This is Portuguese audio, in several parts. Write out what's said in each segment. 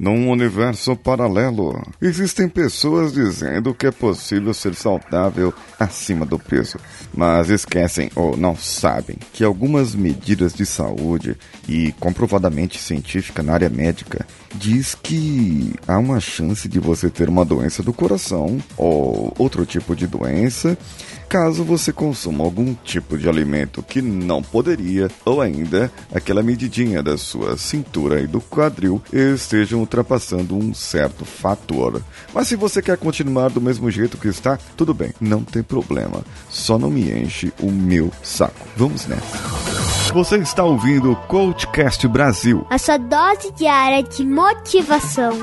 Num universo paralelo, existem pessoas dizendo que é possível ser saudável acima do peso, mas esquecem ou não sabem que algumas medidas de saúde e comprovadamente científica na área médica diz que há uma chance de você ter uma doença do coração ou outro tipo de doença caso você consuma algum tipo de alimento que não poderia, ou ainda aquela medidinha da sua cintura e do quadril estejam ultrapassando um certo fator. Mas se você quer continuar do mesmo jeito que está, tudo bem, não tem problema. Só não me enche o meu saco. Vamos nessa. Você está ouvindo o Coachcast Brasil. A sua dose diária de motivação.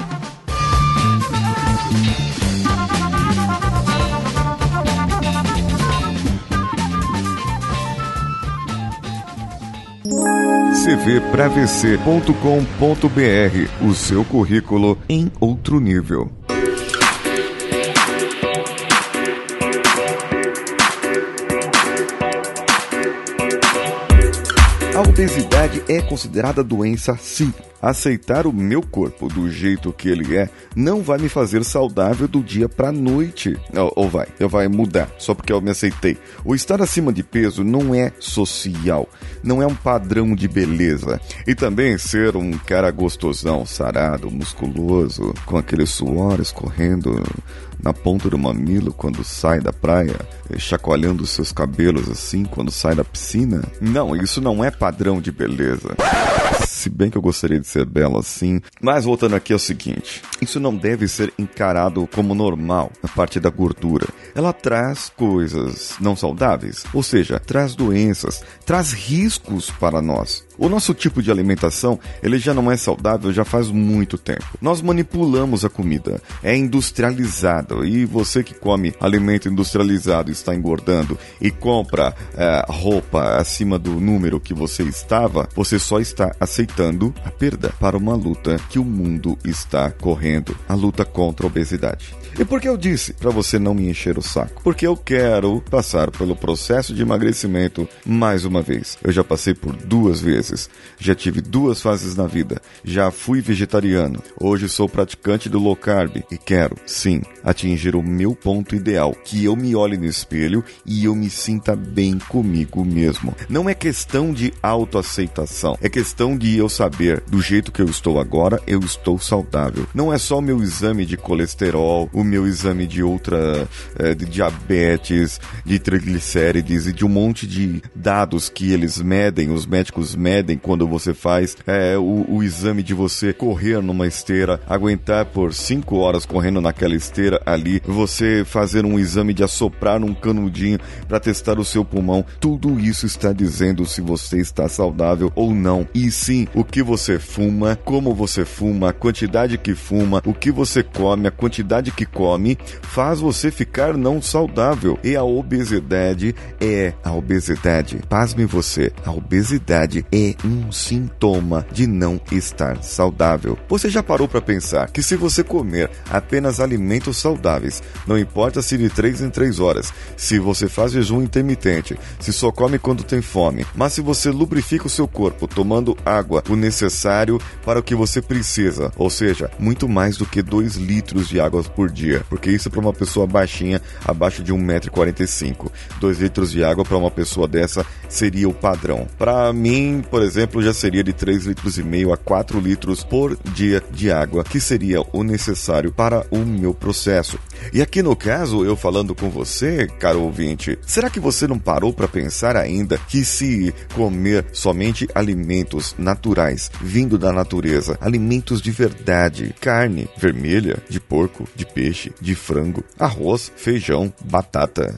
cvpravc.com.br, o seu currículo em outro nível. A obesidade é considerada doença sim. Aceitar o meu corpo do jeito que ele é não vai me fazer saudável do dia pra noite. Ou, ou vai, eu vai mudar só porque eu me aceitei. O estar acima de peso não é social, não é um padrão de beleza. E também ser um cara gostosão, sarado, musculoso, com aqueles suores correndo na ponta do mamilo quando sai da praia, chacoalhando seus cabelos assim quando sai da piscina. Não, isso não é padrão de beleza. Se bem que eu gostaria de ser belo assim. Mas voltando aqui é o seguinte: isso não deve ser encarado como normal a parte da gordura. Ela traz coisas não saudáveis, ou seja, traz doenças, traz riscos para nós. O nosso tipo de alimentação, ele já não é saudável já faz muito tempo. Nós manipulamos a comida, é industrializado e você que come alimento industrializado está engordando e compra é, roupa acima do número que você estava, você só está aceitando a perda para uma luta que o mundo está correndo, a luta contra a obesidade. E por que eu disse para você não me encher o saco? Porque eu quero passar pelo processo de emagrecimento mais uma vez. Eu já passei por duas vezes, já tive duas fases na vida, já fui vegetariano, hoje sou praticante do low carb e quero, sim, atingir o meu ponto ideal, que eu me olhe no espelho e eu me sinta bem comigo mesmo. Não é questão de autoaceitação, é questão de eu saber do jeito que eu estou agora, eu estou saudável. Não é só o meu exame de colesterol, o meu exame de outra, é, de diabetes, de triglicérides e de um monte de dados que eles medem, os médicos medem quando você faz é, o, o exame de você correr numa esteira, aguentar por 5 horas correndo naquela esteira ali, você fazer um exame de assoprar num canudinho para testar o seu pulmão, tudo isso está dizendo se você está saudável ou não. E sim, o que você fuma, como você fuma, a quantidade que fuma, o que você come, a quantidade que come faz você ficar não saudável. E a obesidade é a obesidade. Pasme você, a obesidade é um sintoma de não estar saudável. Você já parou para pensar que se você comer apenas alimentos saudáveis, não importa se de 3 em 3 horas, se você faz jejum intermitente, se só come quando tem fome, mas se você lubrifica o seu corpo tomando água, o necessário para o que você precisa, ou seja, muito mais do que 2 litros de água por dia porque isso para uma pessoa baixinha, abaixo de 1,45m. 2 litros de água para uma pessoa dessa seria o padrão. Para mim, por exemplo, já seria de 3 litros e meio a 4 litros por dia de água, que seria o necessário para o meu processo. E aqui no caso, eu falando com você, caro ouvinte, será que você não parou para pensar ainda que se comer somente alimentos naturais, vindo da natureza, alimentos de verdade, carne vermelha, de porco, de peixe, de frango, arroz, feijão, batata,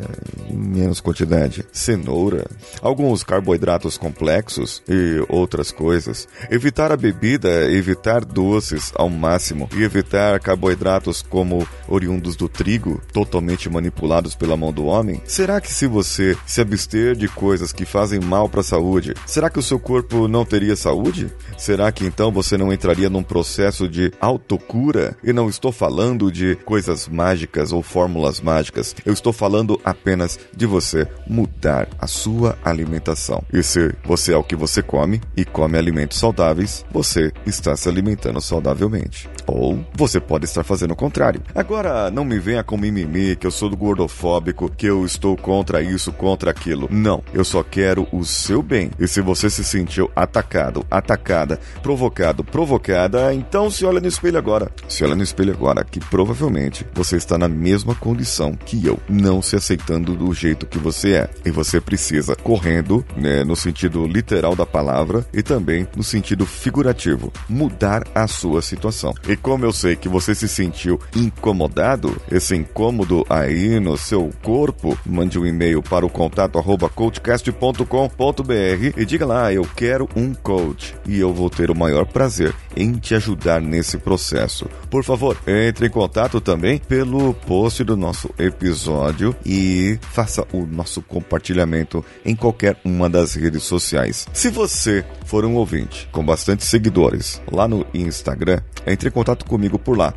em menos quantidade, cenoura, alguns carboidratos complexos e outras coisas. Evitar a bebida, evitar doces ao máximo e evitar carboidratos como oriundos do trigo, totalmente manipulados pela mão do homem? Será que se você se abster de coisas que fazem mal para a saúde, será que o seu corpo não teria saúde? Será que então você não entraria num processo de autocura? E não estou falando de coisas mágicas ou fórmulas mágicas. Eu estou falando apenas de você mudar a sua alimentação. E se você é o que você come e come alimentos saudáveis, você está se alimentando saudavelmente. Ou você pode estar fazendo o contrário. Agora, não me venha com mimimi que eu sou do gordofóbico, que eu estou contra isso, contra aquilo. Não, eu só quero o seu bem. E se você se sentiu atacado, atacada, provocado, provocada, então se olha no espelho agora. Se olha no espelho agora, que provavelmente você está na mesma condição que eu, não se aceitando do jeito que você é. E você precisa correndo, né, no sentido literal da palavra e também no sentido figurativo, mudar a sua situação. E como eu sei que você se sentiu incomodado, esse incômodo aí no seu corpo, mande um e-mail para o contato arroba coachcast.com.br e diga lá, eu quero um coach e eu vou ter o maior prazer em te ajudar nesse processo. Por favor, entre em contato também pelo post do nosso episódio e faça o nosso compartilhamento em qualquer uma das redes sociais. Se você for um ouvinte com bastante seguidores lá no Instagram, entre em contato comigo por lá,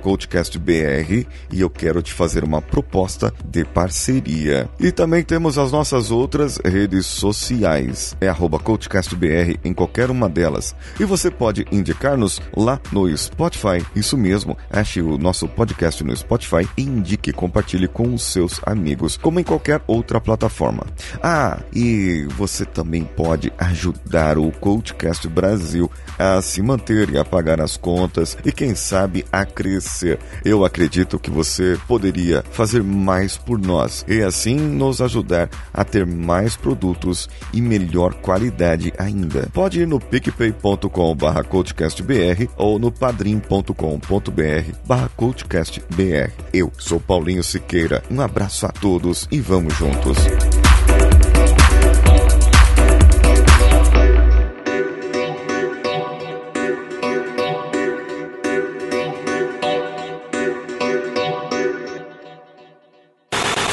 CoachCastBR, e eu quero te fazer uma proposta de parceria. E também temos as nossas outras redes sociais, é CoachCastBR em qualquer uma delas. E você pode indicar-nos lá no Spotify, isso mesmo, ache o nosso podcast no Spotify e indique, compartilhe com os seus amigos, como em qualquer outra plataforma. Ah, e você também pode ajudar o Coachcast Brasil a se manter e a pagar as contas e quem sabe a crescer. Eu acredito que você poderia fazer mais por nós e assim nos ajudar a ter mais produtos e melhor qualidade ainda. Pode ir no picpay.com/coachcastbr ou no padrim.com.br/coachcastbr. Eu sou Paulinho Siqueira. Um abraço a todos e vamos juntos.